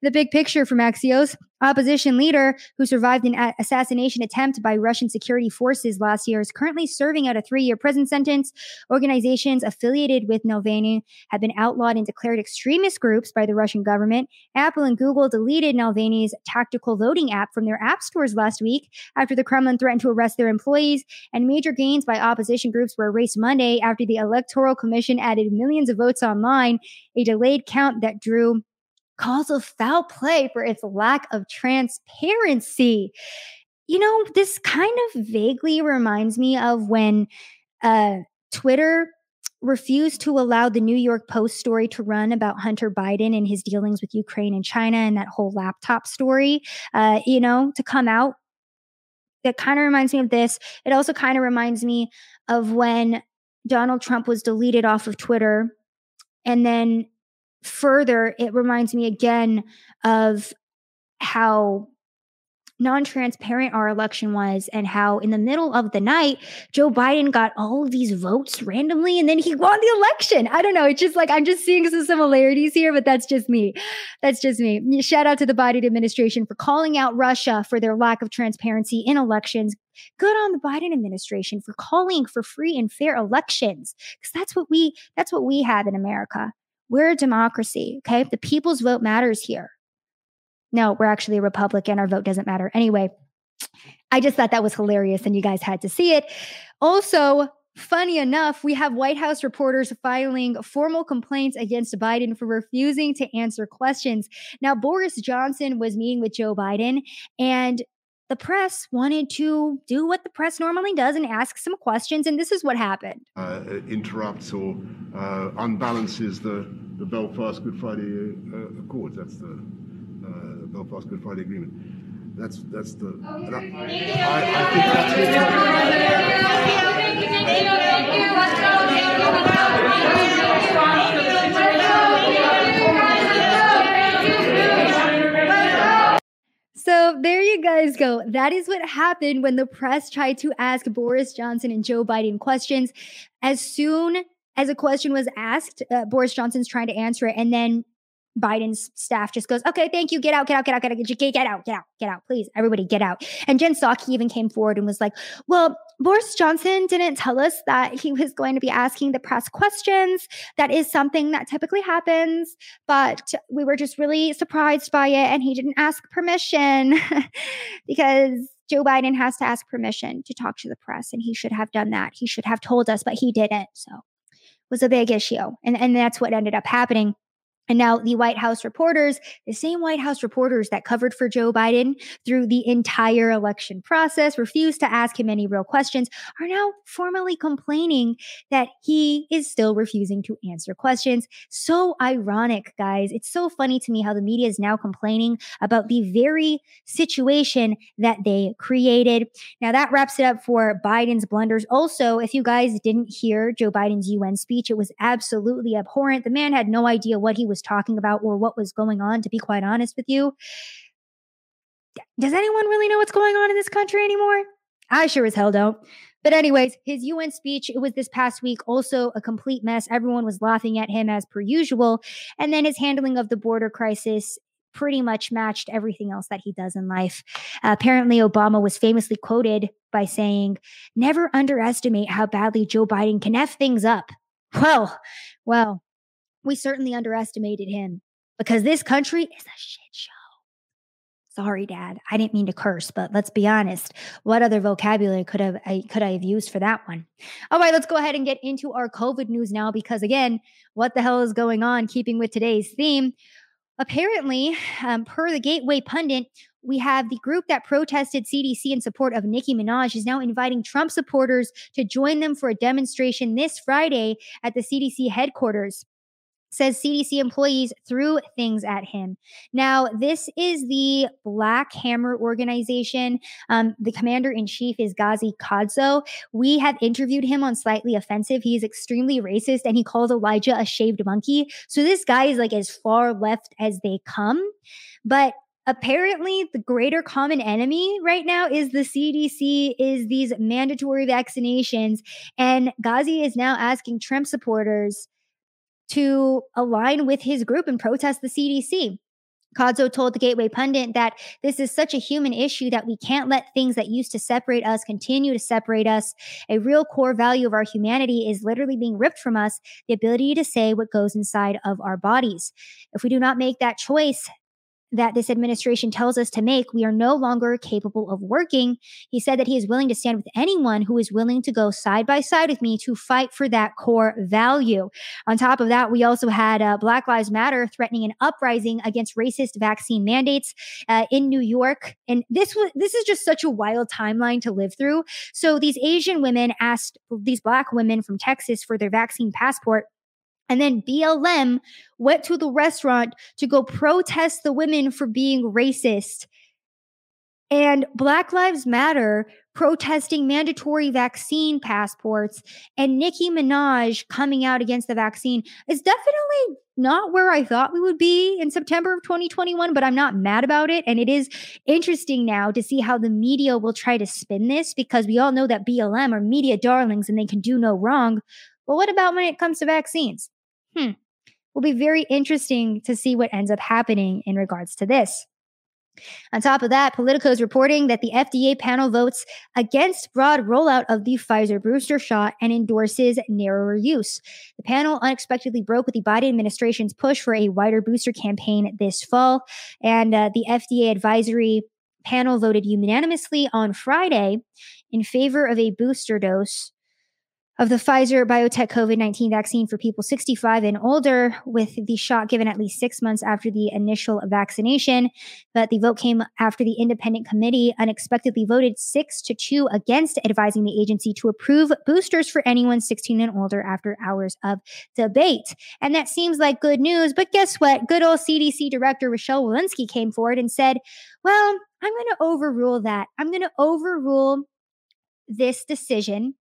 The big picture from Axios opposition leader who survived an assassination attempt by Russian security forces last year is currently serving out a three year prison sentence. Organizations affiliated with Navalny have been outlawed and declared extremist groups by the Russian government. Apple and Google deleted Navalny's tactical voting app from their app stores last week after the Kremlin threatened to arrest their employees. And major gains by opposition groups were erased Monday after the Electoral Commission added millions of votes online, a delayed count that drew calls of foul play for its lack of transparency. You know, this kind of vaguely reminds me of when uh, Twitter refused to allow the New York Post story to run about Hunter Biden and his dealings with Ukraine and China and that whole laptop story, uh, you know, to come out. That kind of reminds me of this. It also kind of reminds me of when Donald Trump was deleted off of Twitter and then further, it reminds me again of how non transparent our election was and how in the middle of the night, Joe Biden got all of these votes randomly and then he won the election. I don't know. It's just like I'm just seeing some similarities here, but that's just me. That's just me. Shout out to the Biden administration for calling out Russia for their lack of transparency in elections. Good on the Biden administration for calling for free and fair elections because that's what we that's what we have in America. We're a democracy, okay? The people's vote matters here. No, we're actually a Republican. Our vote doesn't matter. Anyway, I just thought that was hilarious and you guys had to see it. Also, funny enough, we have White House reporters filing formal complaints against Biden for refusing to answer questions. Now, Boris Johnson was meeting with Joe Biden and the press wanted to do what the press normally does and ask some questions, and this is what happened. Uh, interrupts or uh, unbalances the, the Belfast Good Friday uh, Accords. That's the uh, Belfast Good Friday Agreement. That's that's the. That, I, I think So there you guys go. That is what happened when the press tried to ask Boris Johnson and Joe Biden questions. As soon as a question was asked, uh, Boris Johnson's trying to answer it, and then Biden's staff just goes, okay, thank you. Get out, get out, get out, get out, get, get, get out, get out, get out, please. Everybody get out. And Jen Psaki even came forward and was like, well, Boris Johnson didn't tell us that he was going to be asking the press questions. That is something that typically happens, but we were just really surprised by it. And he didn't ask permission because Joe Biden has to ask permission to talk to the press, and he should have done that. He should have told us, but he didn't. So it was a big issue. And, and that's what ended up happening. And now the White House reporters, the same White House reporters that covered for Joe Biden through the entire election process, refused to ask him any real questions, are now formally complaining that he is still refusing to answer questions. So ironic, guys. It's so funny to me how the media is now complaining about the very situation that they created. Now that wraps it up for Biden's blunders. Also, if you guys didn't hear Joe Biden's UN speech, it was absolutely abhorrent. The man had no idea what he was was talking about or what was going on, to be quite honest with you. Does anyone really know what's going on in this country anymore? I sure as hell don't. But, anyways, his UN speech, it was this past week, also a complete mess. Everyone was laughing at him as per usual. And then his handling of the border crisis pretty much matched everything else that he does in life. Uh, apparently, Obama was famously quoted by saying, Never underestimate how badly Joe Biden can F things up. Well, well, we certainly underestimated him because this country is a shit show. Sorry, Dad. I didn't mean to curse, but let's be honest. What other vocabulary could have I could I have used for that one? All right, let's go ahead and get into our COVID news now because again, what the hell is going on? Keeping with today's theme, apparently, um, per the Gateway pundit, we have the group that protested CDC in support of Nicki Minaj is now inviting Trump supporters to join them for a demonstration this Friday at the CDC headquarters says CDC employees threw things at him. Now, this is the Black Hammer organization. Um, the commander in chief is Gazi Kodzo. We have interviewed him on Slightly Offensive. He is extremely racist and he calls Elijah a shaved monkey. So this guy is like as far left as they come. But apparently the greater common enemy right now is the CDC is these mandatory vaccinations and Gazi is now asking Trump supporters to align with his group and protest the CDC. Kodzo told the Gateway Pundit that this is such a human issue that we can't let things that used to separate us continue to separate us. A real core value of our humanity is literally being ripped from us the ability to say what goes inside of our bodies. If we do not make that choice, that this administration tells us to make, we are no longer capable of working. He said that he is willing to stand with anyone who is willing to go side by side with me to fight for that core value. On top of that, we also had uh, Black Lives Matter threatening an uprising against racist vaccine mandates uh, in New York. And this was this is just such a wild timeline to live through. So these Asian women asked these Black women from Texas for their vaccine passport and then BLM went to the restaurant to go protest the women for being racist. And Black Lives Matter protesting mandatory vaccine passports and Nicki Minaj coming out against the vaccine is definitely not where I thought we would be in September of 2021, but I'm not mad about it. And it is interesting now to see how the media will try to spin this because we all know that BLM are media darlings and they can do no wrong. But what about when it comes to vaccines? Hmm, will be very interesting to see what ends up happening in regards to this. On top of that, Politico is reporting that the FDA panel votes against broad rollout of the Pfizer booster shot and endorses narrower use. The panel unexpectedly broke with the Biden administration's push for a wider booster campaign this fall, and uh, the FDA advisory panel voted unanimously on Friday in favor of a booster dose of the Pfizer BioNTech COVID 19 vaccine for people 65 and older, with the shot given at least six months after the initial vaccination. But the vote came after the independent committee unexpectedly voted six to two against advising the agency to approve boosters for anyone 16 and older after hours of debate. And that seems like good news. But guess what? Good old CDC Director Rochelle Walensky came forward and said, Well, I'm going to overrule that. I'm going to overrule this decision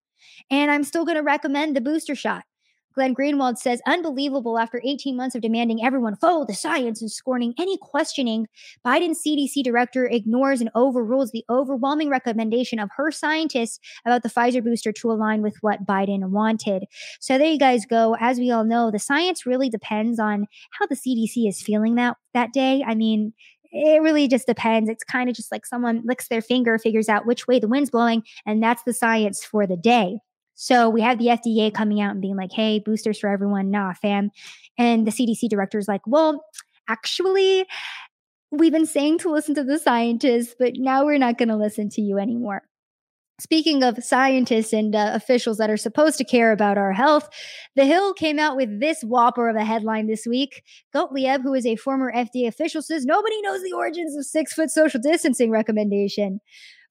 and I'm still going to recommend the booster shot. Glenn Greenwald says, unbelievable after 18 months of demanding everyone follow the science and scorning any questioning, Biden's CDC director ignores and overrules the overwhelming recommendation of her scientists about the Pfizer booster to align with what Biden wanted. So there you guys go. As we all know, the science really depends on how the CDC is feeling that that day. I mean, it really just depends. It's kind of just like someone licks their finger, figures out which way the wind's blowing, and that's the science for the day. So we have the FDA coming out and being like, hey, boosters for everyone. Nah, fam. And the CDC director is like, well, actually, we've been saying to listen to the scientists, but now we're not going to listen to you anymore. Speaking of scientists and uh, officials that are supposed to care about our health, The Hill came out with this whopper of a headline this week. Gottlieb, who is a former FDA official, says nobody knows the origins of six foot social distancing recommendation.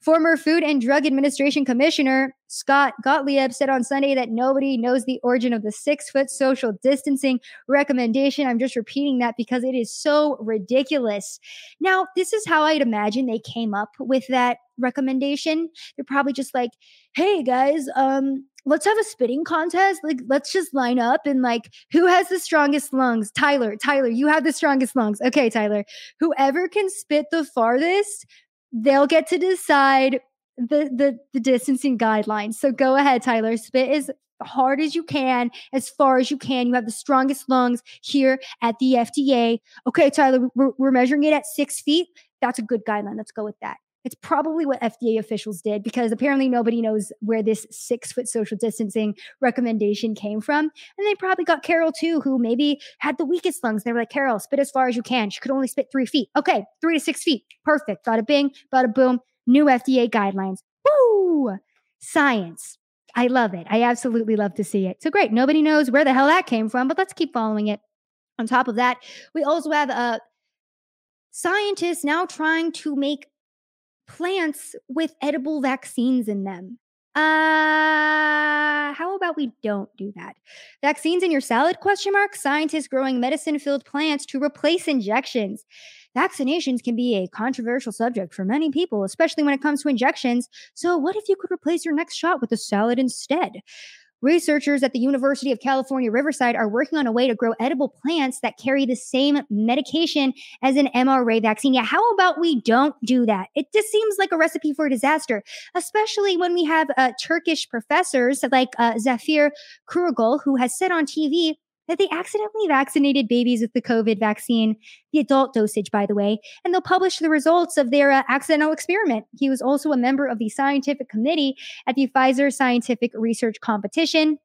Former Food and Drug Administration Commissioner Scott Gottlieb said on Sunday that nobody knows the origin of the six foot social distancing recommendation. I'm just repeating that because it is so ridiculous. Now, this is how I'd imagine they came up with that recommendation. They're probably just like, hey guys, um, let's have a spitting contest. Like, let's just line up and like, who has the strongest lungs? Tyler, Tyler, you have the strongest lungs. Okay, Tyler, whoever can spit the farthest they'll get to decide the the the distancing guidelines. So go ahead, Tyler. Spit as hard as you can, as far as you can. You have the strongest lungs here at the FDA. Okay, Tyler, we're, we're measuring it at six feet. That's a good guideline. Let's go with that. It's probably what FDA officials did because apparently nobody knows where this six foot social distancing recommendation came from. And they probably got Carol too, who maybe had the weakest lungs. They were like, Carol, spit as far as you can. She could only spit three feet. Okay, three to six feet. Perfect. Bada bing, bada boom. New FDA guidelines. Woo! Science. I love it. I absolutely love to see it. So great. Nobody knows where the hell that came from, but let's keep following it. On top of that, we also have uh, scientists now trying to make plants with edible vaccines in them. Uh, how about we don't do that? Vaccines in your salad? Question mark. Scientists growing medicine-filled plants to replace injections. Vaccinations can be a controversial subject for many people, especially when it comes to injections. So, what if you could replace your next shot with a salad instead? Researchers at the University of California, Riverside are working on a way to grow edible plants that carry the same medication as an mRNA vaccine. Yeah, how about we don't do that? It just seems like a recipe for disaster, especially when we have uh, Turkish professors like uh, Zafer Kurugöl, who has said on TV that they accidentally vaccinated babies with the COVID vaccine, the adult dosage, by the way, and they'll publish the results of their uh, accidental experiment. He was also a member of the scientific committee at the Pfizer Scientific Research Competition.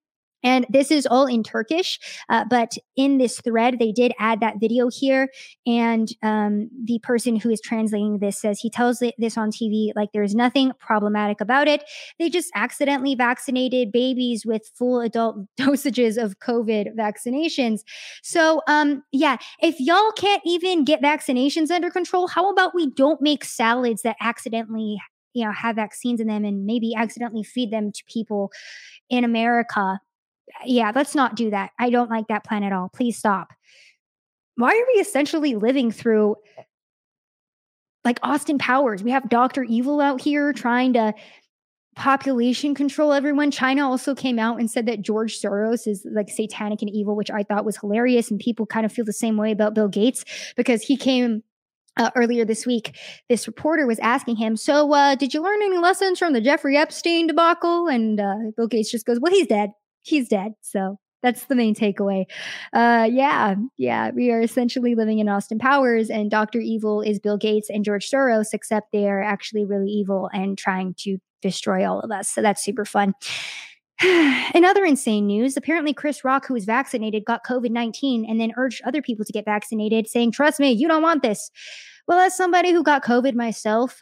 And this is all in Turkish, uh, but in this thread, they did add that video here. And um, the person who is translating this says he tells this on TV like there's nothing problematic about it. They just accidentally vaccinated babies with full adult dosages of COVID vaccinations. So, um, yeah, if y'all can't even get vaccinations under control, how about we don't make salads that accidentally you know have vaccines in them and maybe accidentally feed them to people in America yeah, let's not do that. I don't like that plan at all. Please stop. Why are we essentially living through like Austin Powers? We have Dr. Evil out here trying to population control everyone. China also came out and said that George Soros is like satanic and evil, which I thought was hilarious. And people kind of feel the same way about Bill Gates because he came uh, earlier this week, this reporter was asking him, So, uh, did you learn any lessons from the Jeffrey Epstein debacle? And uh, Bill Gates just goes, Well, he's dead he's dead. So that's the main takeaway. Uh, yeah, yeah, we are essentially living in Austin Powers, and Dr. Evil is Bill Gates and George Soros, except they are actually really evil and trying to destroy all of us. So that's super fun. In other insane news, apparently Chris Rock, who was vaccinated, got COVID 19 and then urged other people to get vaccinated, saying, Trust me, you don't want this. Well, as somebody who got COVID myself,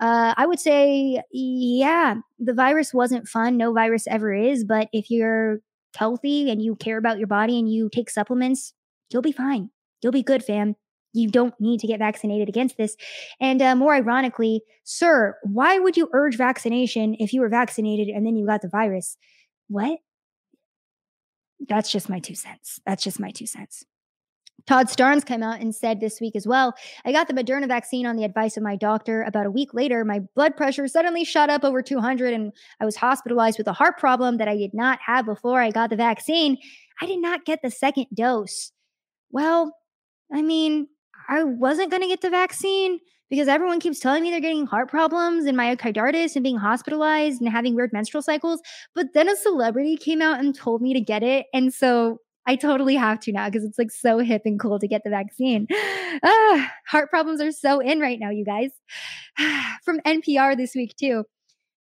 uh, I would say, yeah, the virus wasn't fun. No virus ever is. But if you're healthy and you care about your body and you take supplements, you'll be fine. You'll be good, fam. You don't need to get vaccinated against this. And uh, more ironically, sir, why would you urge vaccination if you were vaccinated and then you got the virus? What? That's just my two cents. That's just my two cents. Todd Starnes came out and said this week as well I got the Moderna vaccine on the advice of my doctor. About a week later, my blood pressure suddenly shot up over 200 and I was hospitalized with a heart problem that I did not have before I got the vaccine. I did not get the second dose. Well, I mean, I wasn't going to get the vaccine because everyone keeps telling me they're getting heart problems and myocarditis and being hospitalized and having weird menstrual cycles. But then a celebrity came out and told me to get it. And so I totally have to now because it's like so hip and cool to get the vaccine. Ah, heart problems are so in right now, you guys. From NPR this week, too.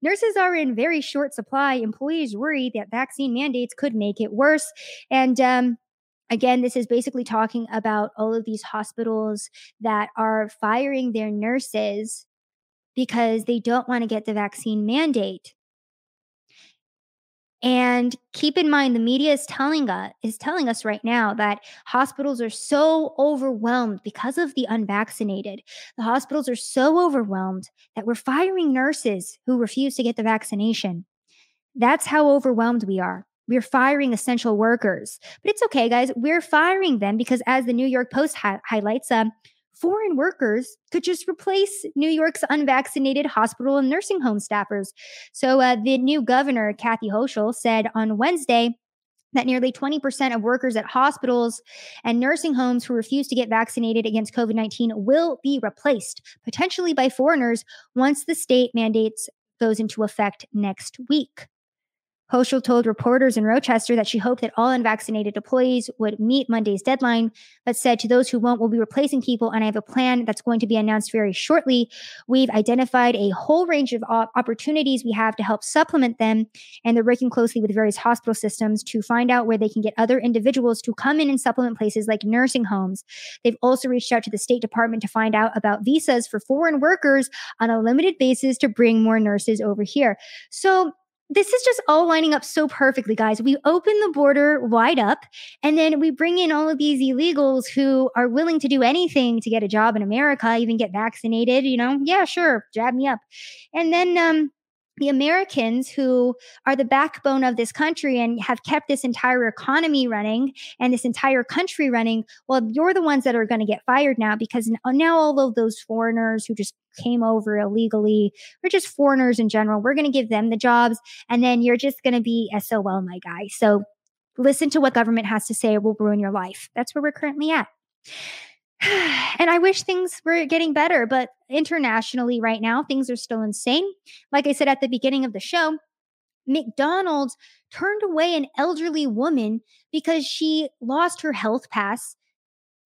Nurses are in very short supply. Employees worry that vaccine mandates could make it worse. And um, Again, this is basically talking about all of these hospitals that are firing their nurses because they don't want to get the vaccine mandate. And keep in mind, the media is telling us is telling us right now that hospitals are so overwhelmed because of the unvaccinated. The hospitals are so overwhelmed that we're firing nurses who refuse to get the vaccination. That's how overwhelmed we are. We're firing essential workers, but it's okay, guys. We're firing them because, as the New York Post ha- highlights, um, foreign workers could just replace New York's unvaccinated hospital and nursing home staffers. So uh, the new governor, Kathy Hochul, said on Wednesday that nearly 20% of workers at hospitals and nursing homes who refuse to get vaccinated against COVID 19 will be replaced, potentially by foreigners, once the state mandates goes into effect next week. Hochul told reporters in Rochester that she hoped that all unvaccinated employees would meet Monday's deadline, but said to those who won't, we'll be replacing people, and I have a plan that's going to be announced very shortly. We've identified a whole range of opportunities we have to help supplement them, and they're working closely with various hospital systems to find out where they can get other individuals to come in and supplement places like nursing homes. They've also reached out to the State Department to find out about visas for foreign workers on a limited basis to bring more nurses over here. So, this is just all lining up so perfectly, guys. We open the border wide up, and then we bring in all of these illegals who are willing to do anything to get a job in America, even get vaccinated. You know, yeah, sure, jab me up. And then um, the Americans who are the backbone of this country and have kept this entire economy running and this entire country running, well, you're the ones that are going to get fired now because uh, now all of those foreigners who just came over illegally or just foreigners in general, we're going to give them the jobs. And then you're just going to be SOL, my guy. So listen to what government has to say, it will ruin your life. That's where we're currently at. and I wish things were getting better, but internationally right now, things are still insane. Like I said at the beginning of the show, McDonald's turned away an elderly woman because she lost her health pass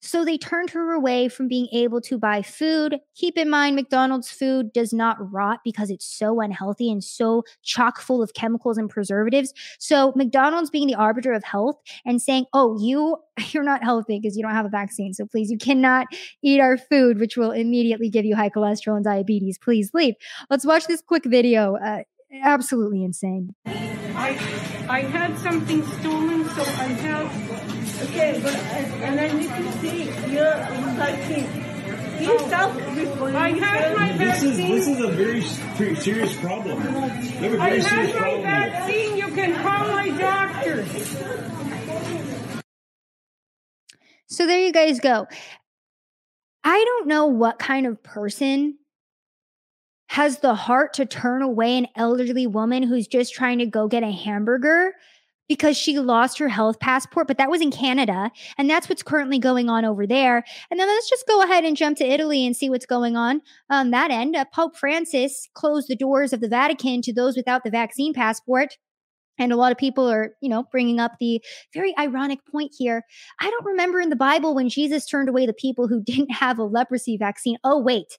so they turned her away from being able to buy food. Keep in mind, McDonald's food does not rot because it's so unhealthy and so chock full of chemicals and preservatives. So McDonald's being the arbiter of health and saying, "Oh, you you're not healthy because you don't have a vaccine. So please, you cannot eat our food, which will immediately give you high cholesterol and diabetes. Please leave." Let's watch this quick video. Uh, absolutely insane. I I had something stolen, so I have Okay, but and I need to see your vaccine. Please oh. stop before I have my this vaccine. Is, this is a very serious problem. We have a very I serious have my problem. vaccine. You can call my doctor. So there you guys go. I don't know what kind of person has the heart to turn away an elderly woman who's just trying to go get a hamburger because she lost her health passport, but that was in Canada. And that's what's currently going on over there. And then let's just go ahead and jump to Italy and see what's going on on that end. Uh, Pope Francis closed the doors of the Vatican to those without the vaccine passport. And a lot of people are, you know, bringing up the very ironic point here. I don't remember in the Bible when Jesus turned away the people who didn't have a leprosy vaccine. Oh, wait,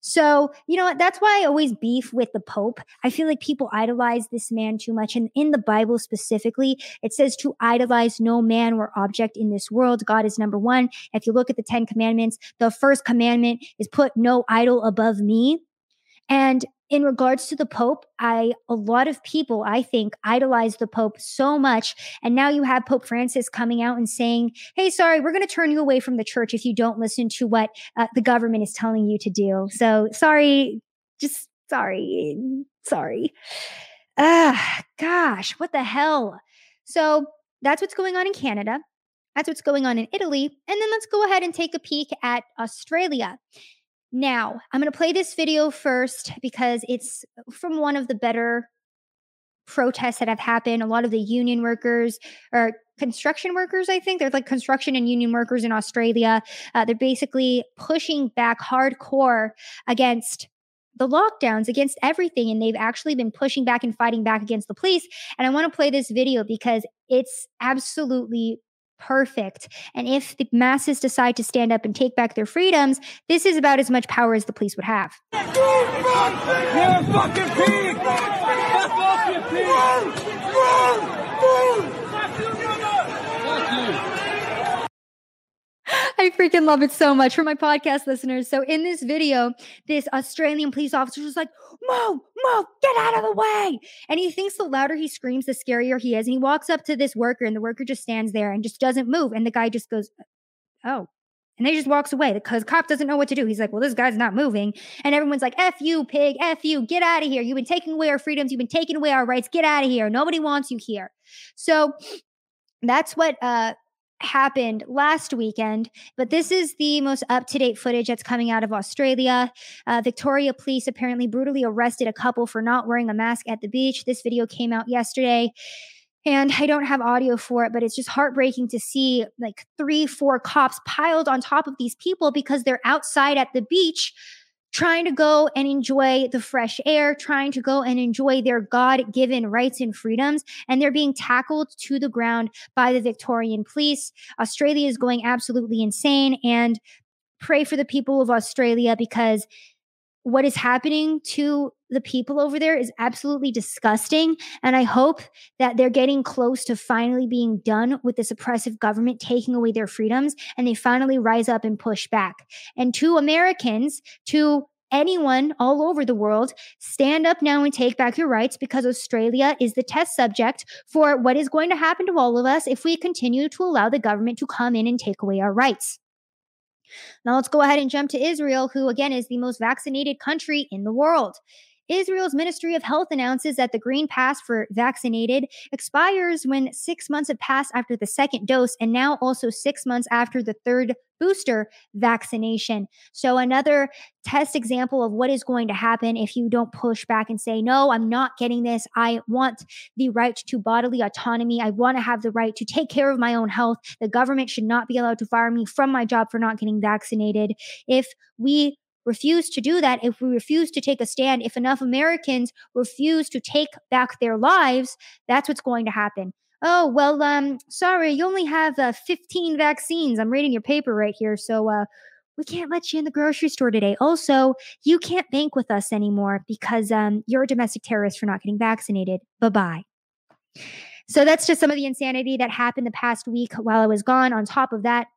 so, you know, that's why I always beef with the Pope. I feel like people idolize this man too much. And in the Bible specifically, it says to idolize no man or object in this world. God is number one. If you look at the 10 commandments, the first commandment is put no idol above me. And in regards to the Pope, I a lot of people I think idolize the Pope so much, and now you have Pope Francis coming out and saying, "Hey, sorry, we're going to turn you away from the church if you don't listen to what uh, the government is telling you to do." So sorry, just sorry, sorry. Ah, gosh, what the hell? So that's what's going on in Canada. That's what's going on in Italy, and then let's go ahead and take a peek at Australia. Now, I'm going to play this video first because it's from one of the better protests that have happened. A lot of the union workers or construction workers, I think, they're like construction and union workers in Australia. Uh, they're basically pushing back hardcore against the lockdowns, against everything. And they've actually been pushing back and fighting back against the police. And I want to play this video because it's absolutely perfect. And if the masses decide to stand up and take back their freedoms, this is about as much power as the police would have. You're a fucking pig! Fuck off, you pig! Fuck you! Freaking love it so much for my podcast listeners. So in this video, this Australian police officer was like, "Move, move, get out of the way!" And he thinks the louder he screams, the scarier he is. And he walks up to this worker, and the worker just stands there and just doesn't move. And the guy just goes, "Oh." And they just walks away because cop doesn't know what to do. He's like, well, this guy's not moving. And everyone's like, F you, pig, F you, get out of here. You've been taking away our freedoms. You've been taking away our rights. Get out of here. Nobody wants you here. So that's what uh, happened last weekend, but this is the most up to date footage that's coming out of Australia. Uh, Victoria police apparently brutally arrested a couple for not wearing a mask at the beach. This video came out yesterday. And I don't have audio for it, but it's just heartbreaking to see like three, four cops piled on top of these people because they're outside at the beach trying to go and enjoy the fresh air, trying to go and enjoy their God given rights and freedoms. And they're being tackled to the ground by the Victorian police. Australia is going absolutely insane. And pray for the people of Australia because what is happening to the people over there is absolutely disgusting. And I hope that they're getting close to finally being done with this oppressive government taking away their freedoms and they finally rise up and push back. And to Americans, to anyone all over the world, stand up now and take back your rights because Australia is the test subject for what is going to happen to all of us if we continue to allow the government to come in and take away our rights. Now let's go ahead and jump to Israel, who again is the most vaccinated country in the world. Israel's Ministry of Health announces that the green pass for vaccinated expires when six months have passed after the second dose, and now also six months after the third booster vaccination. So, another test example of what is going to happen if you don't push back and say, No, I'm not getting this. I want the right to bodily autonomy. I want to have the right to take care of my own health. The government should not be allowed to fire me from my job for not getting vaccinated. If we refuse to do that, if we refuse to take a stand, if enough Americans refuse to take back their lives, that's what's going to happen. Oh, well, um, sorry, you only have uh, 15 vaccines. I'm reading your paper right here. So, uh, we can't let you in the grocery store today. Also, you can't bank with us anymore because um, you're a domestic terrorist for not getting vaccinated. Bye bye. So that's just some of the insanity that happened the past week while I was gone. On top of that,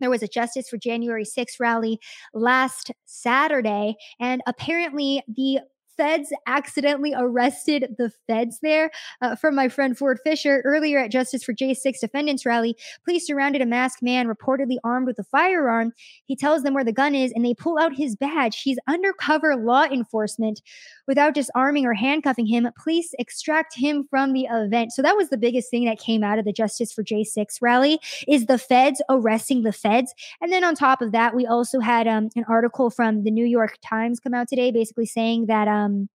there was a Justice for January 6th rally last Saturday, and apparently the feds accidentally arrested the feds there. Uh, from my friend Ford Fischer earlier at Justice for J6 Defendants rally, police surrounded a masked man reportedly armed with a firearm. He tells them where the gun is and they pull out his badge. He's undercover law enforcement. Without disarming or handcuffing him, police extract him from the event. So that was the biggest thing that came out of the Justice for J6 rally is the feds arresting the feds. And then on top of that, we also had um, an article from the New York Times come out today basically saying that um, um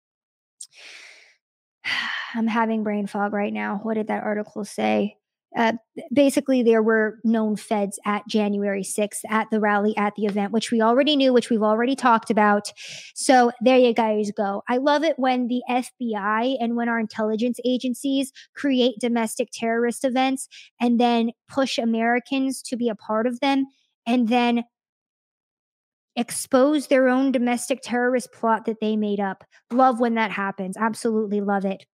I'm having brain fog right now. What did that article say? Uh, basically, there were known feds at January 6th at the rally, at the event, which we already knew, which we've already talked about. So there you guys go. I love it when the FBI and when our intelligence agencies create domestic terrorist events and then push Americans to be a part of them and then expose their own domestic terrorist plot that they made up. Love when that happens. Absolutely love it.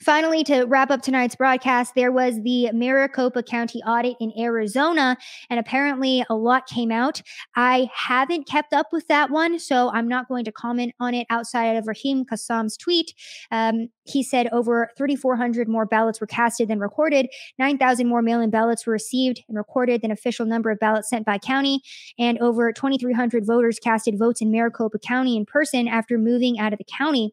Finally, to wrap up tonight's broadcast, there was the Maricopa County audit in Arizona, and apparently a lot came out. I haven't kept up with that one, so I'm not going to comment on it outside of Raheem Kassam's tweet. Um, he said over 3,400 more ballots were casted than recorded, 9,000 more mail in ballots were received and recorded than official number of ballots sent by county, and over 2,300 voters casted votes in Maricopa County in person after moving out of the county.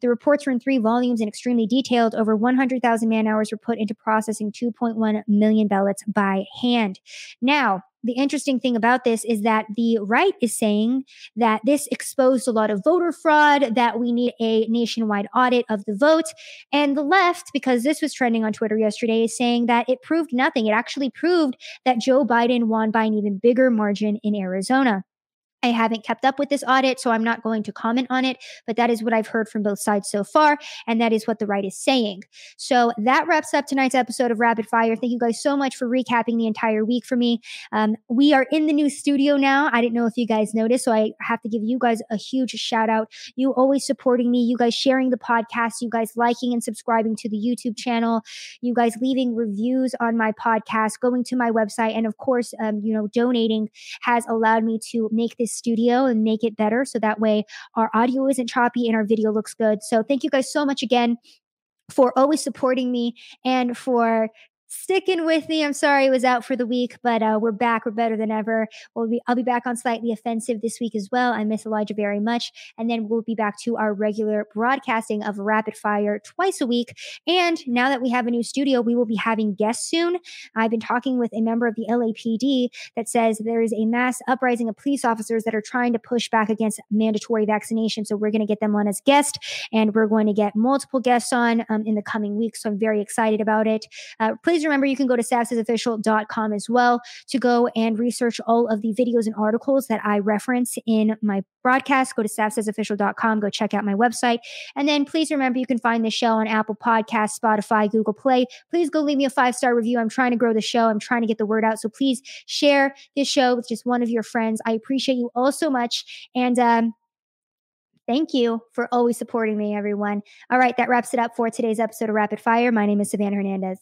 The reports were in three volumes and extremely detailed. Over 100,000 man hours were put into processing 2.1 million ballots by hand. Now, the interesting thing about this is that the right is saying that this exposed a lot of voter fraud, that we need a nationwide audit of the vote. And the left, because this was trending on Twitter yesterday, is saying that it proved nothing. It actually proved that Joe Biden won by an even bigger margin in Arizona. I haven't kept up with this audit, so I'm not going to comment on it, but that is what I've heard from both sides so far, and that is what the right is saying. So that wraps up tonight's episode of Rapid Fire. Thank you guys so much for recapping the entire week for me. Um, we are in the new studio now. I didn't know if you guys noticed, so I have to give you guys a huge shout out. You always supporting me, you guys sharing the podcast, you guys liking and subscribing to the YouTube channel, you guys leaving reviews on my podcast, going to my website, and of course, um, you know, donating has allowed me to make this studio and make it better. So that way our audio isn't choppy and our video looks good. So thank you guys so much again for always supporting me and for sticking with me. I'm sorry I was out for the week, but uh, we're back. We're better than ever. We'll be, I'll be back on Slightly Offensive this week as well. I miss Elijah very much. And then we'll be back to our regular broadcasting of Rapid Fire twice a week. And now that we have a new studio, we will be having guests soon. I've been talking with a member of the LAPD that says there is a mass uprising of police officers that are trying to push back against mandatory vaccination. So we're going to get them on as guests, and we're going to get multiple guests on um, in the coming weeks. So I'm very excited about it. Uh, please please remember you can go to savsaysofficial.com as well to go and research all of the videos and articles that I reference in my broadcast. Go to savsaysofficial.com, go check out my website. And then please remember you can find the show on Apple Podcasts, Spotify, Google Play. Please go leave me a five star review. I'm trying to grow the show, I'm trying to get the word out. So please share this show with just one of your friends. I appreciate you all so much. And, um, Thank you for always supporting me, everyone. All right, that wraps it up for today's episode of Rapid Fire. My name is Savannah Hernandez.